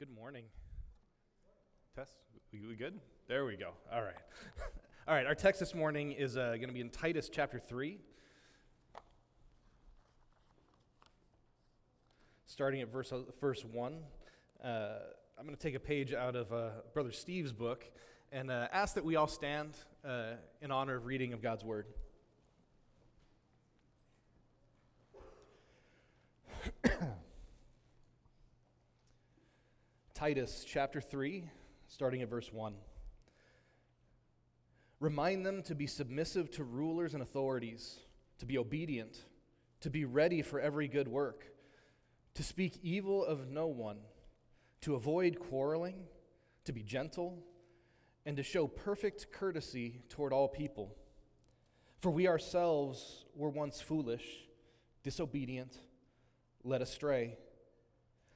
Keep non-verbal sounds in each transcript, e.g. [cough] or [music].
Good morning. Test? We, good? There we go. All right. [laughs] All right, our text this morning is uh, going to be in Titus chapter 3, starting at verse, uh, verse 1. Uh, I'm going to take a page out of uh, Brother Steve's book and uh, ask that we all stand uh, in honor of reading of God's Word. Titus chapter 3, starting at verse 1. Remind them to be submissive to rulers and authorities, to be obedient, to be ready for every good work, to speak evil of no one, to avoid quarreling, to be gentle, and to show perfect courtesy toward all people. For we ourselves were once foolish, disobedient, led astray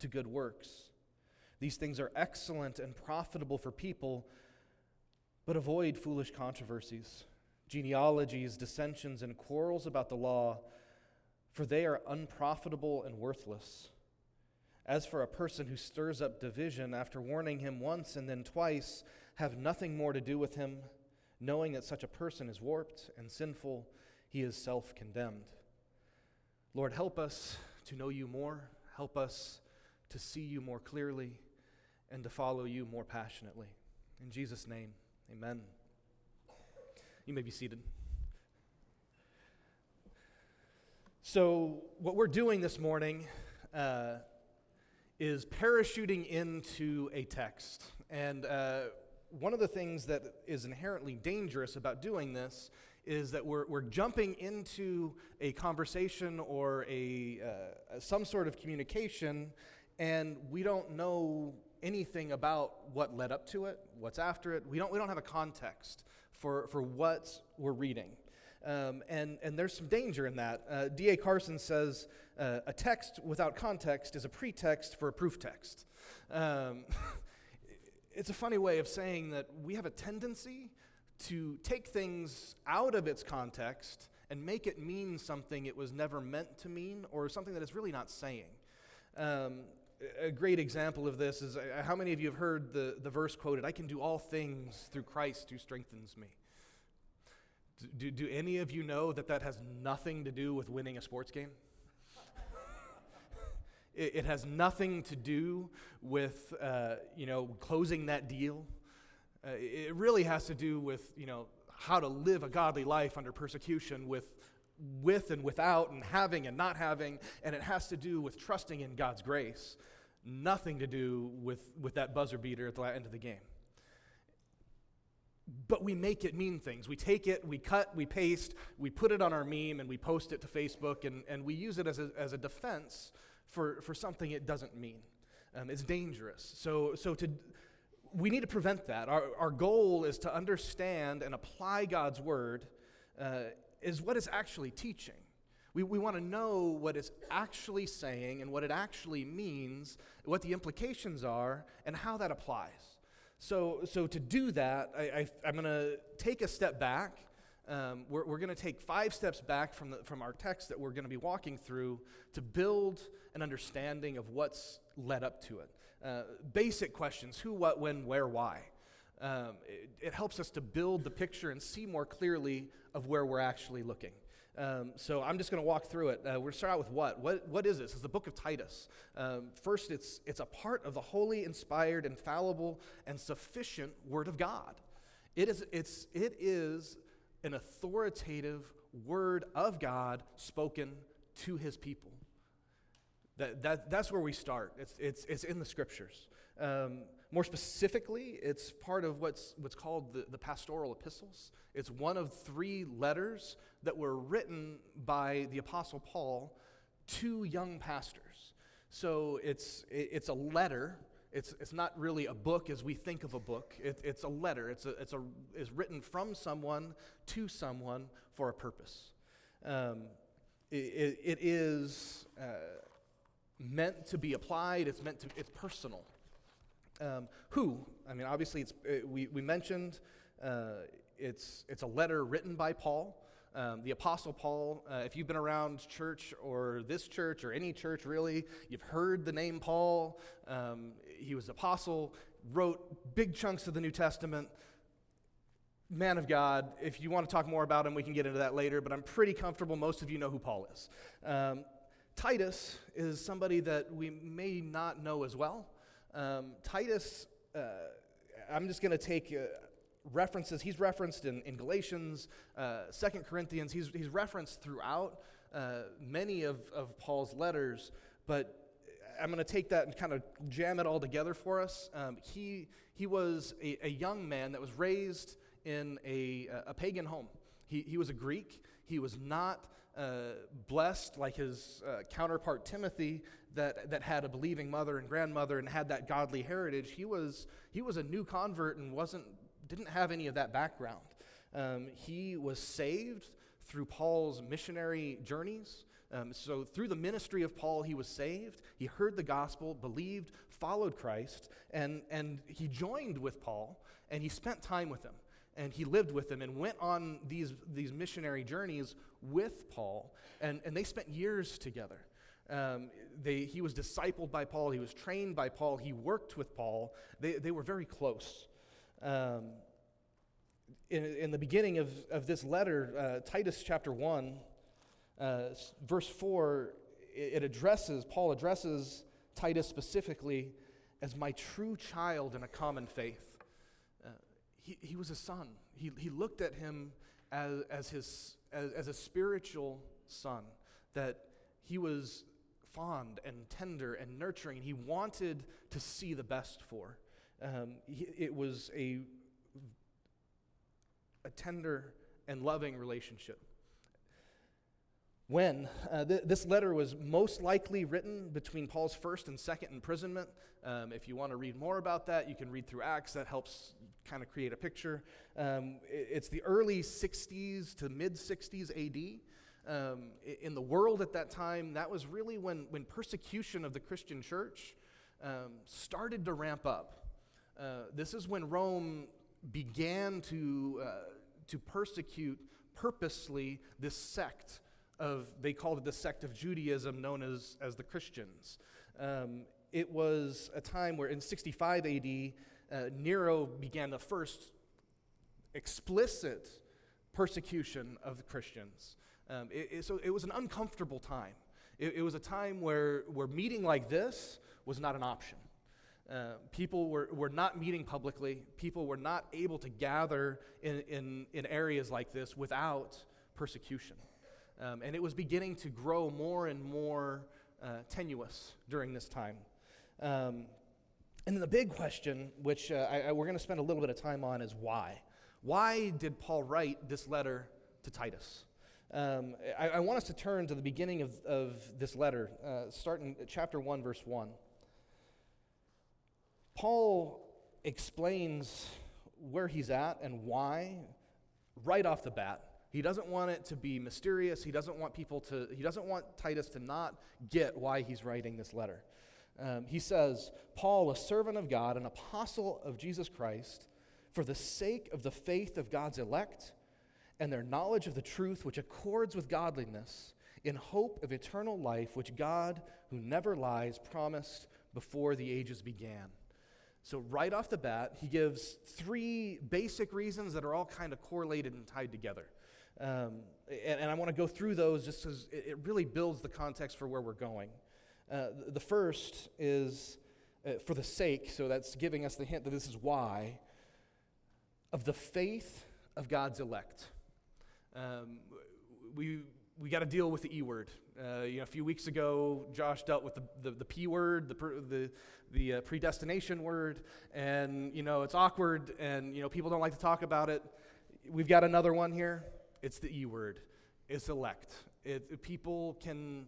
to good works. These things are excellent and profitable for people, but avoid foolish controversies, genealogies, dissensions, and quarrels about the law, for they are unprofitable and worthless. As for a person who stirs up division after warning him once and then twice, have nothing more to do with him, knowing that such a person is warped and sinful, he is self condemned. Lord, help us to know you more. Help us to see you more clearly and to follow you more passionately. In Jesus' name, amen. You may be seated. So, what we're doing this morning uh, is parachuting into a text. And uh, one of the things that is inherently dangerous about doing this is that we're, we're jumping into a conversation or a, uh, some sort of communication and we don't know anything about what led up to it, what's after it. We don't, we don't have a context for, for what we're reading. Um, and, and there's some danger in that. Uh, D.A. Carson says uh, a text without context is a pretext for a proof text. Um, [laughs] it's a funny way of saying that we have a tendency to take things out of its context and make it mean something it was never meant to mean or something that it's really not saying. Um, a great example of this is uh, how many of you have heard the, the verse quoted, I can do all things through Christ who strengthens me? Do, do any of you know that that has nothing to do with winning a sports game? [laughs] it, it, has nothing to do with, uh, you know, closing that deal. Uh, it really has to do with, you know, how to live a godly life under persecution with with and without, and having and not having, and it has to do with trusting in God's grace. Nothing to do with, with that buzzer beater at the end of the game. But we make it mean things. We take it, we cut, we paste, we put it on our meme, and we post it to Facebook, and, and we use it as a, as a defense for, for something it doesn't mean. Um, it's dangerous. So, so to, we need to prevent that. Our, our goal is to understand and apply God's word uh, is what it's actually teaching. We, we want to know what it's actually saying and what it actually means, what the implications are, and how that applies. So, so to do that, I, am going to take a step back. Um, we're we're going to take five steps back from, the, from our text that we're going to be walking through to build an understanding of what's led up to it. Uh, basic questions who, what, when, where, why. Um, it, it, helps us to build the picture and see more clearly of where we're actually looking. Um, so I'm just going to walk through it. Uh, we're going to start out with what? what? What is this? It's the book of Titus. Um, first, it's, it's a part of the holy, inspired, infallible, and sufficient Word of God. It is, it's, it is an authoritative Word of God spoken to His people. That, that, that's where we start. It's, it's, it's in the Scriptures. More specifically, it's part of what's, what's called the, the pastoral epistles. It's one of three letters that were written by the Apostle Paul to young pastors. So it's, it's a letter. It's, it's not really a book as we think of a book. It, it's a letter. It's, a, it's, a, it's written from someone to someone for a purpose. Um, it, it is uh, meant to be applied, it's meant to, it's personal. Um, who? I mean, obviously, it's, it, uh, we, we mentioned uh, it's, it's a letter written by Paul. Um, the Apostle Paul, uh, if you've been around church or this church or any church really, you've heard the name Paul. Um, he was apostle, wrote big chunks of the New Testament. Man of God. If you want to talk more about him, we can get into that later, but I'm pretty comfortable most of you know who Paul is. Um, Titus is somebody that we may not know as well. Um, Titus, uh, I'm just going to take uh, references. He's referenced in, in Galatians, uh, Second Corinthians. He's, he's referenced throughout uh, many of, of Paul's letters, but I'm going to take that and kind of jam it all together for us. Um, he, he was a, a, young man that was raised in a, a pagan home. He, he was a Greek. He was not uh, blessed like his uh, counterpart Timothy, that, that had a believing mother and grandmother and had that godly heritage. He was, he was a new convert and wasn't, didn't have any of that background. Um, he was saved through Paul's missionary journeys. Um, so, through the ministry of Paul, he was saved. He heard the gospel, believed, followed Christ, and, and he joined with Paul, and he spent time with him. And he lived with him and went on these, these missionary journeys with Paul, and, and they spent years together. Um, they, he was discipled by Paul, he was trained by Paul, he worked with Paul. They, they were very close. Um, in, in, the beginning of, of this letter, uh, Titus chapter 1, uh, verse 4, it addresses, Paul addresses Titus specifically as my true child in a common faith. Uh, he, he was a son. He, he looked at him as, as, his, as, as a spiritual son, that he was fond and tender and nurturing, and he wanted to see the best for. Um, it was a, a tender and loving relationship. When uh, th- this letter was most likely written between Paul's first and second imprisonment. Um, if you want to read more about that, you can read through Acts. That helps kind of create a picture. Um, it, it's the early 60s to mid 60s AD. Um, in the world at that time, that was really when, when persecution of the Christian church um, started to ramp up. Uh, this is when Rome began to, uh, to persecute purposely this sect of, they called it the sect of Judaism known as, as the Christians. Um, it was a time where in 65 AD, uh, Nero began the first explicit persecution of the Christians. Um, it, it, so it was an uncomfortable time. It, it, was a time where, where meeting like this was not an option. Uh, people were, were not meeting publicly. People were not able to gather in, in, in areas like this without persecution. Um, and it was beginning to grow more and more uh, tenuous during this time. Um, and then the big question, which uh, I, I, we're going to spend a little bit of time on, is why? Why did Paul write this letter to Titus? Um, I, I, want us to turn to the beginning of, of this letter, uh, starting chapter 1, verse 1. Paul explains where he's at and why right off the bat. He doesn't want it to be mysterious. He doesn't want people to, he doesn't want Titus to not get why he's writing this letter. Um, he says, Paul, a servant of God, an apostle of Jesus Christ, for the sake of the faith of God's elect and their knowledge of the truth which accords with godliness, in hope of eternal life, which God, who never lies, promised before the ages began. So, right off the bat, he gives three basic reasons that are all kind of correlated and tied together. Um, and, and, I want to go through those just because it, it, really builds the context for where we're going. Uh, the, first is uh, for the sake, so that's giving us the hint that this is why, of the faith of God's elect. Um, we we got to deal with the E word. Uh, you know, a few weeks ago, Josh dealt with the, the, the P word, the, the, the uh, predestination word, and, you know, it's awkward, and, you know, people don't like to talk about it. We've got another one here. It's the E word. It's elect. It, people can,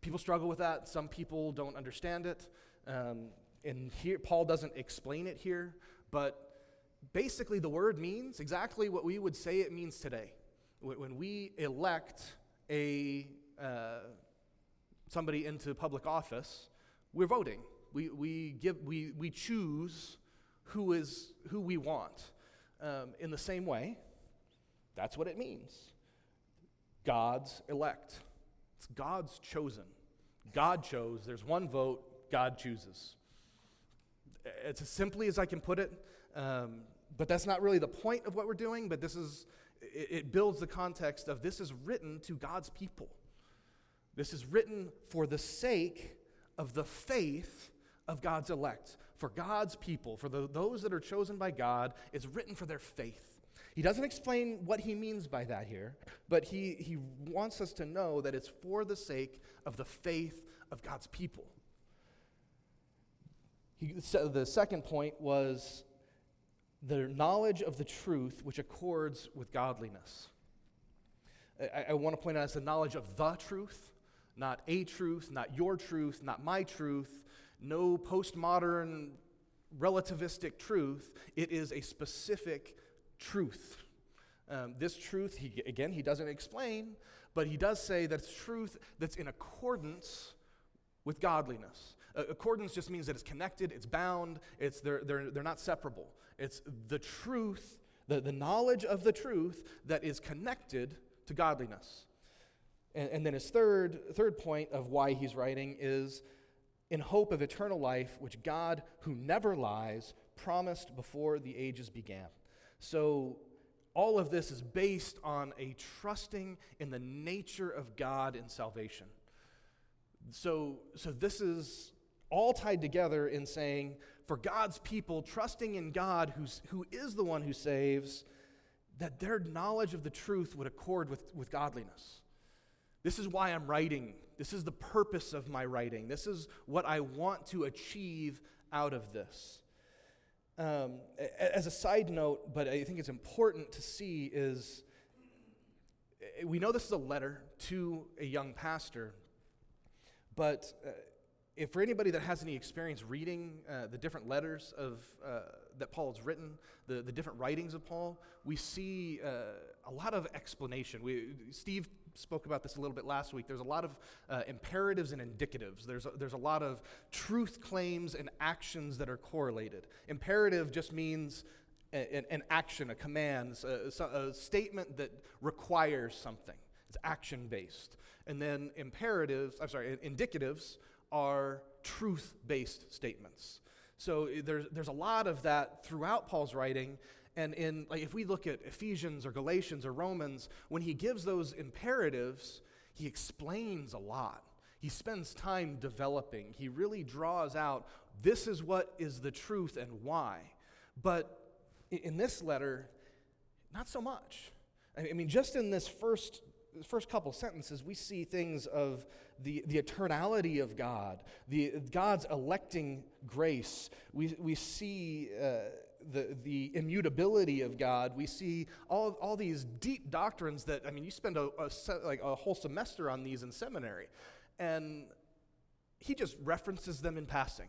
people struggle with that. Some people don't understand it. Um, and here, Paul doesn't explain it here, but basically the word means exactly what we would say it means today. When we elect a, uh, somebody into public office, we're voting. We, we, give, we, we choose who, is, who we want. Um, in the same way, that's what it means. God's elect. It's God's chosen. God chose. There's one vote, God chooses. It's as simply as I can put it, um, but that's not really the point of what we're doing, but this is it, it builds the context of this is written to God's people. This is written for the sake of the faith of God's elect, for God's people, for the, those that are chosen by God. It's written for their faith. He doesn't explain what he means by that here, but he, he wants us to know that it's for the sake of the faith of God's people. He, so the second point was the knowledge of the truth which accords with godliness. I, I want to point out it's the knowledge of the truth, not a truth, not your truth, not my truth, no postmodern relativistic truth. It is a specific truth. Um, this truth, he, again, he doesn't explain, but he does say that it's truth that's in accordance with godliness. Accordance just means that it's connected, it's bound, it's, they're, they're, they're not separable. It's the truth, the, the knowledge of the truth that is connected to godliness. And, and then his third, third point of why he's writing is in hope of eternal life, which God, who never lies, promised before the ages began. So, all of this is based on a trusting in the nature of God in salvation. So, so this is all tied together in saying, for God's people, trusting in God, who's, who is the one who saves, that their knowledge of the truth would accord with, with godliness. This is why I'm writing. This is the purpose of my writing. This is what I want to achieve out of this. Um, as a side note, but I think it's important to see, is we know this is a letter to a young pastor, but uh, if for anybody that has any experience reading uh, the different letters of, uh, that Paul has written, the, the different writings of Paul, we see uh, a lot of explanation. We, Steve spoke about this a little bit last week. There's a lot of uh, imperatives and indicatives. There's a, there's a lot of truth claims and actions that are correlated. Imperative just means an, an action, a command, a, a statement that requires something. It's action based. And then imperatives, I'm sorry, indicatives are truth based statements. So eh, there's, there's a lot of that throughout Paul's writing. And in, like, if we look at Ephesians or Galatians or Romans, when he gives those imperatives, he explains a lot. He spends time developing. He really draws out this is what is the truth and why. But in this letter, not so much. I mean, just in this first, first couple sentences, we see things of the, the eternality of God, the, God's electing grace. We, we see uh, the, the immutability of God. We see all, all these deep doctrines that, I mean, you spend a, a, like a whole semester on these in seminary. And he just references them in passing.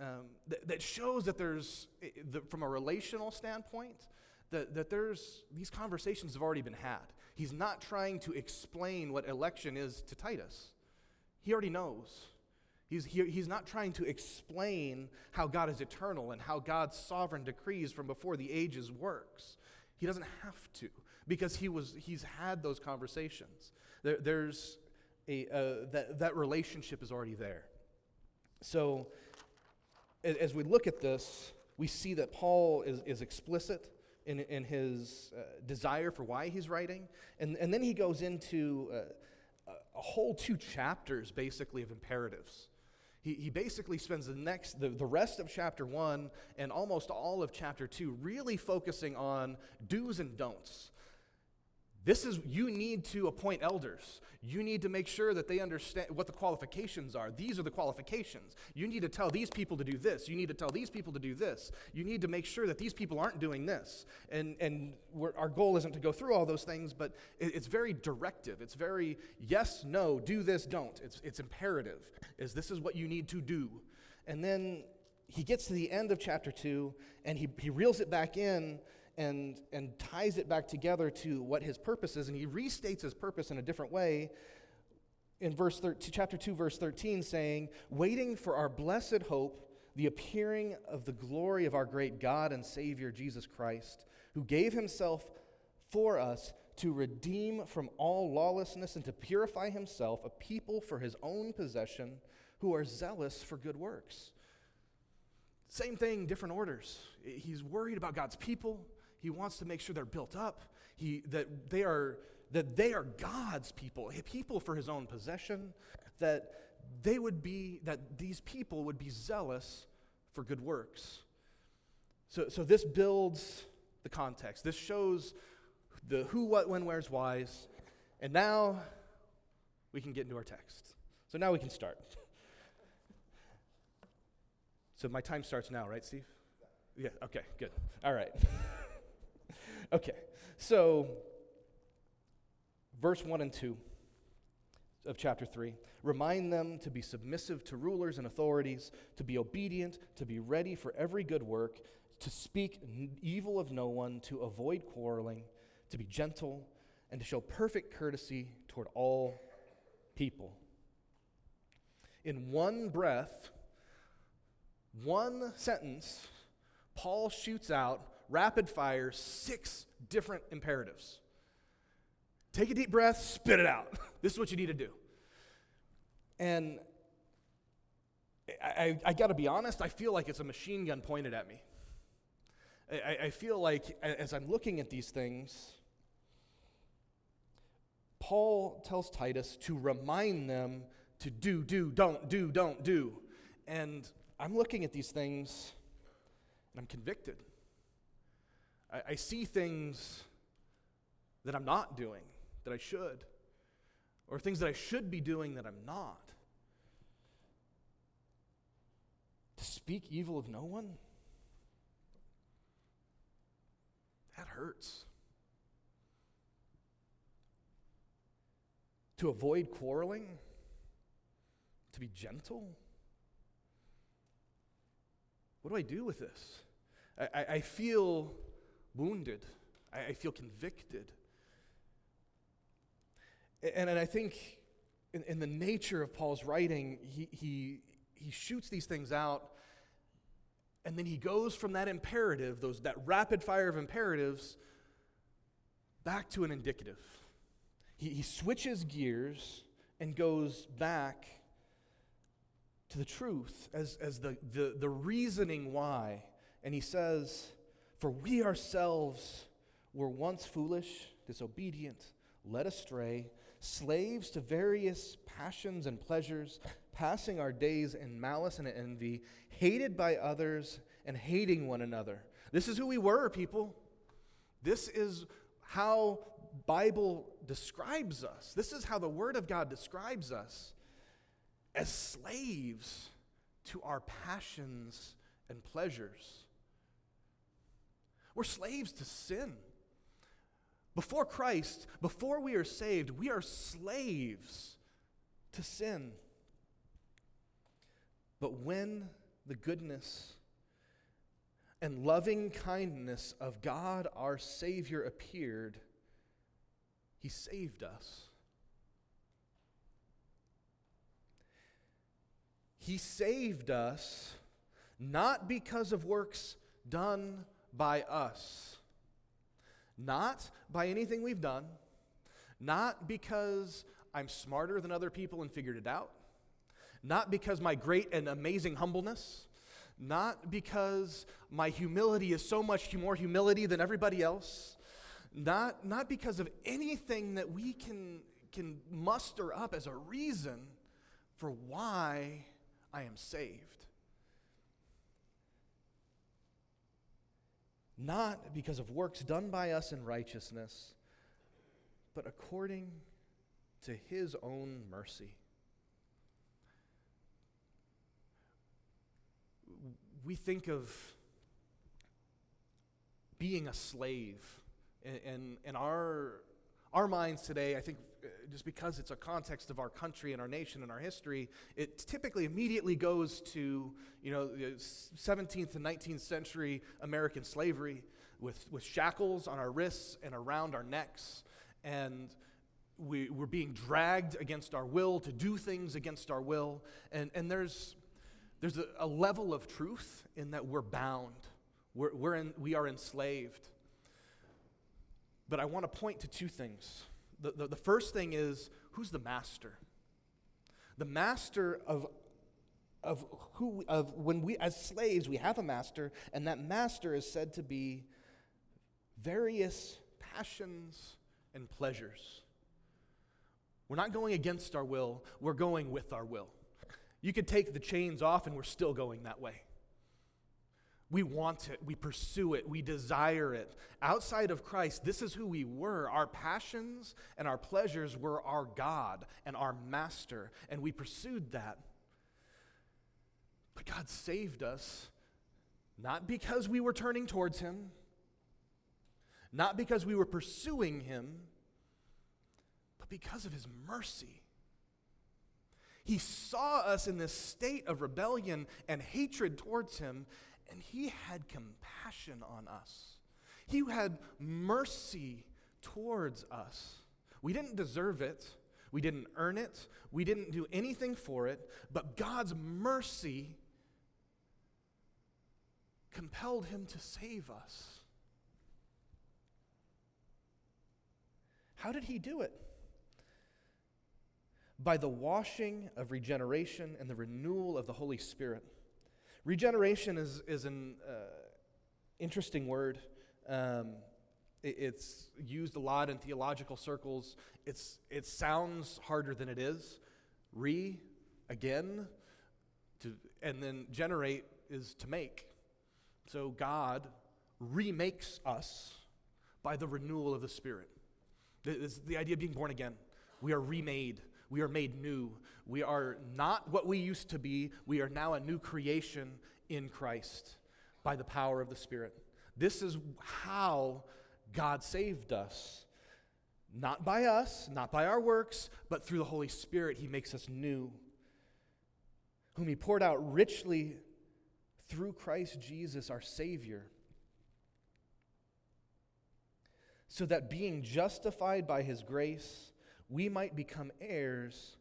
Um, that, shows that there's, the, from a relational standpoint, that, that there's these conversations have already been had. He's not trying to explain what election is to Titus. He already knows. He's, he, he's not trying to explain how God is eternal and how God's sovereign decrees from before the ages works. He doesn't have to because he was, he's had those conversations. There, there's a, uh, that, that relationship is already there. So as we look at this, we see that Paul is, is explicit in, in his uh, desire for why he's writing. And, and then he goes into uh, a whole two chapters, basically, of imperatives. He, he basically spends the next, the, the rest of chapter one and almost all of chapter two really focusing on do's and don'ts. This is, you need to appoint elders. You need to make sure that they understand what the qualifications are. These are the qualifications. You need to tell these people to do this. You need to tell these people to do this. You need to make sure that these people aren't doing this. And, and our goal isn't to go through all those things, but it, it's very directive. It's very yes, no, do this, don't. It's, it's imperative, is this is what you need to do. And then he gets to the end of chapter two, and he, he reels it back in and, and ties it back together to what his purpose is, and he restates his purpose in a different way in verse 13, chapter 2 verse 13 saying waiting for our blessed hope the appearing of the glory of our great god and savior jesus christ who gave himself for us to redeem from all lawlessness and to purify himself a people for his own possession who are zealous for good works. Same thing different orders. He's worried about god's people he wants to make sure they're built up, he, that, they are, that they are God's people, people for his own possession, that they would be, that these people would be zealous for good works. So, so this builds the context. This shows the who, what, when, where's, why's. And now we can get into our text. So now we can start. So my time starts now, right, Steve? Yeah, okay, good. All right. [laughs] Okay, so verse 1 and 2 of chapter 3 remind them to be submissive to rulers and authorities, to be obedient, to be ready for every good work, to speak evil of no one, to avoid quarreling, to be gentle, and to show perfect courtesy toward all people. In one breath, one sentence, Paul shoots out rapid fire six different imperatives. Take a deep breath, spit it out. [laughs] this is what you need to do. And I, I, I got to be honest, I feel like it's a machine gun pointed at me. I, I feel like as I'm looking at these things, Paul tells Titus to remind them to do, do, don't, do, don't, do. And I'm looking at these things and I'm convicted. I, I see things that I'm not doing that I should, or things that I should be doing that I'm not. To speak evil of no one, that hurts. To avoid quarreling, to be gentle. What do I do with this? I, I, I feel wounded. I, I feel convicted. And, and I think in, in the nature of Paul's writing, he, he, he shoots these things out and then he goes from that imperative, those, that rapid fire of imperatives, back to an indicative. He, he switches gears and goes back to the truth as, as the, the, the reasoning why. And he says, for we ourselves were once foolish, disobedient, led astray, slaves to various passions and pleasures, passing our days in malice and envy, hated by others and hating one another. This is who we were, people. This is how Bible describes us. This is how the word of God describes us as slaves to our passions and pleasures. We're slaves to sin. Before Christ, before we are saved, we are slaves to sin. But when the goodness and loving kindness of God our Savior appeared, He saved us. He saved us not because of works done by us. Not by anything we've done, not because I'm smarter than other people and figured it out, not because my great and amazing humbleness, not because my humility is so much more humility than everybody else, not, not because of anything that we can, can muster up as a reason for why I am saved. Not because of works done by us in righteousness, but according to his own mercy. We think of being a slave in, in, our, our minds today, I think Uh, just because it's a context of our country and our nation and our history, it typically immediately goes to, you know, 17th and 19th century American slavery with, with shackles on our wrists and around our necks. And we, we're being dragged against our will to do things against our will. And, and there's, there's a, a level of truth in that we're bound, we're, we're in, we are enslaved. But I want to point to two things. The, the, the first thing is who's the master? The master of of who of when we as slaves we have a master and that master is said to be various passions and pleasures. We're not going against our will we're going with our will. You could take the chains off and we're still going that way we want it, we pursue it, we desire it. Outside of Christ, this is who we were. Our passions and our pleasures were our God and our master, and we pursued that. But God saved us not because we were turning towards Him, not because we were pursuing Him, but because of His mercy. He saw us in this state of rebellion and hatred towards Him, and he had compassion on us. He had mercy towards us. We didn't deserve it. We didn't earn it. We didn't do anything for it. But God's mercy compelled him to save us. How did he do it? By the washing of regeneration and the renewal of the Holy Spirit. Regeneration is, is an uh, interesting word. Um, it, it's used a lot in theological circles. It's, it sounds harder than it is. Re, again, to, and then generate is to make. So God remakes us by the renewal of the Spirit. The idea of being born again. We are remade. We are made new. We are not what we used to be. We are now a new creation in Christ by the power of the Spirit. This is how God saved us. Not by us, not by our works, but through the Holy Spirit, He makes us new, whom He poured out richly through Christ Jesus, our Savior, so that being justified by His grace, we might become heirs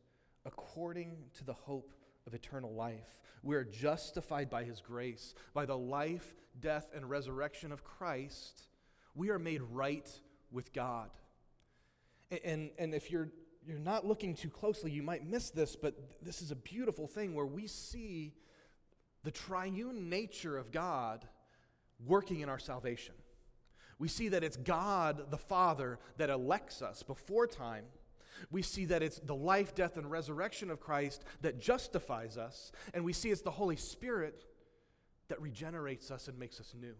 according to the hope of eternal life. We are justified by his grace. By the life, death, and resurrection of Christ, we are made right with God. And, and, and if you're, you're not looking too closely, you might miss this, but this is a beautiful thing where we see the triune nature of God working in our salvation. We see that it's God the Father that elects us before time we see that it's the life, death, and resurrection of Christ that justifies us, and we see it's the Holy Spirit that regenerates us and makes us new.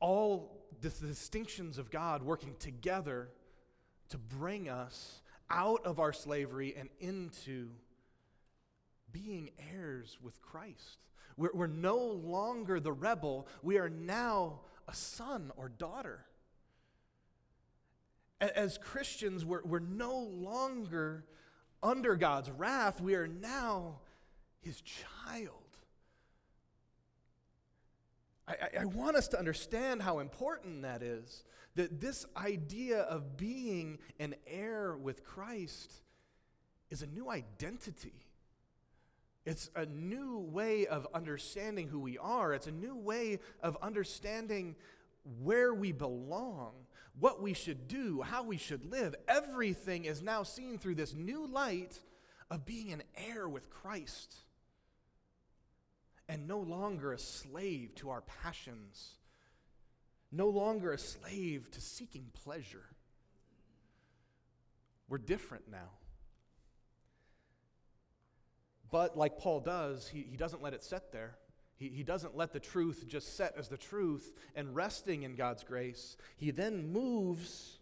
All the distinctions of God working together to bring us out of our slavery and into being heirs with Christ. We're, we're no longer the rebel, we are now a son or daughter as Christians, we're, we're no longer under God's wrath, we are now his child. I, I, want us to understand how important that is. That this idea of being an heir with Christ is a new identity. It's a new way of understanding who we are. It's a new way of understanding where we belong what we should do, how we should live. Everything is now seen through this new light of being an heir with Christ. and no longer a slave to our passions, no longer a slave to seeking pleasure. We're different now. But like Paul does, he, he doesn't let it set there. He, he doesn't let the truth just set as the truth and resting in God's grace. He then moves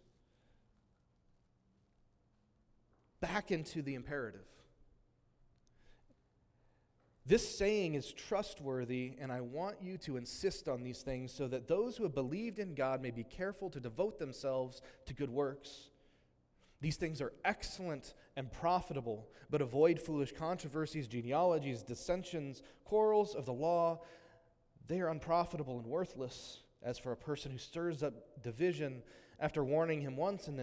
back into the imperative. This saying is trustworthy, and I want you to insist on these things so that those who have believed in God may be careful to devote themselves to good works. These things are excellent and profitable, but avoid foolish controversies, genealogies, dissensions, quarrels of the law. They are unprofitable and worthless. As for a person who stirs up division after warning him once and then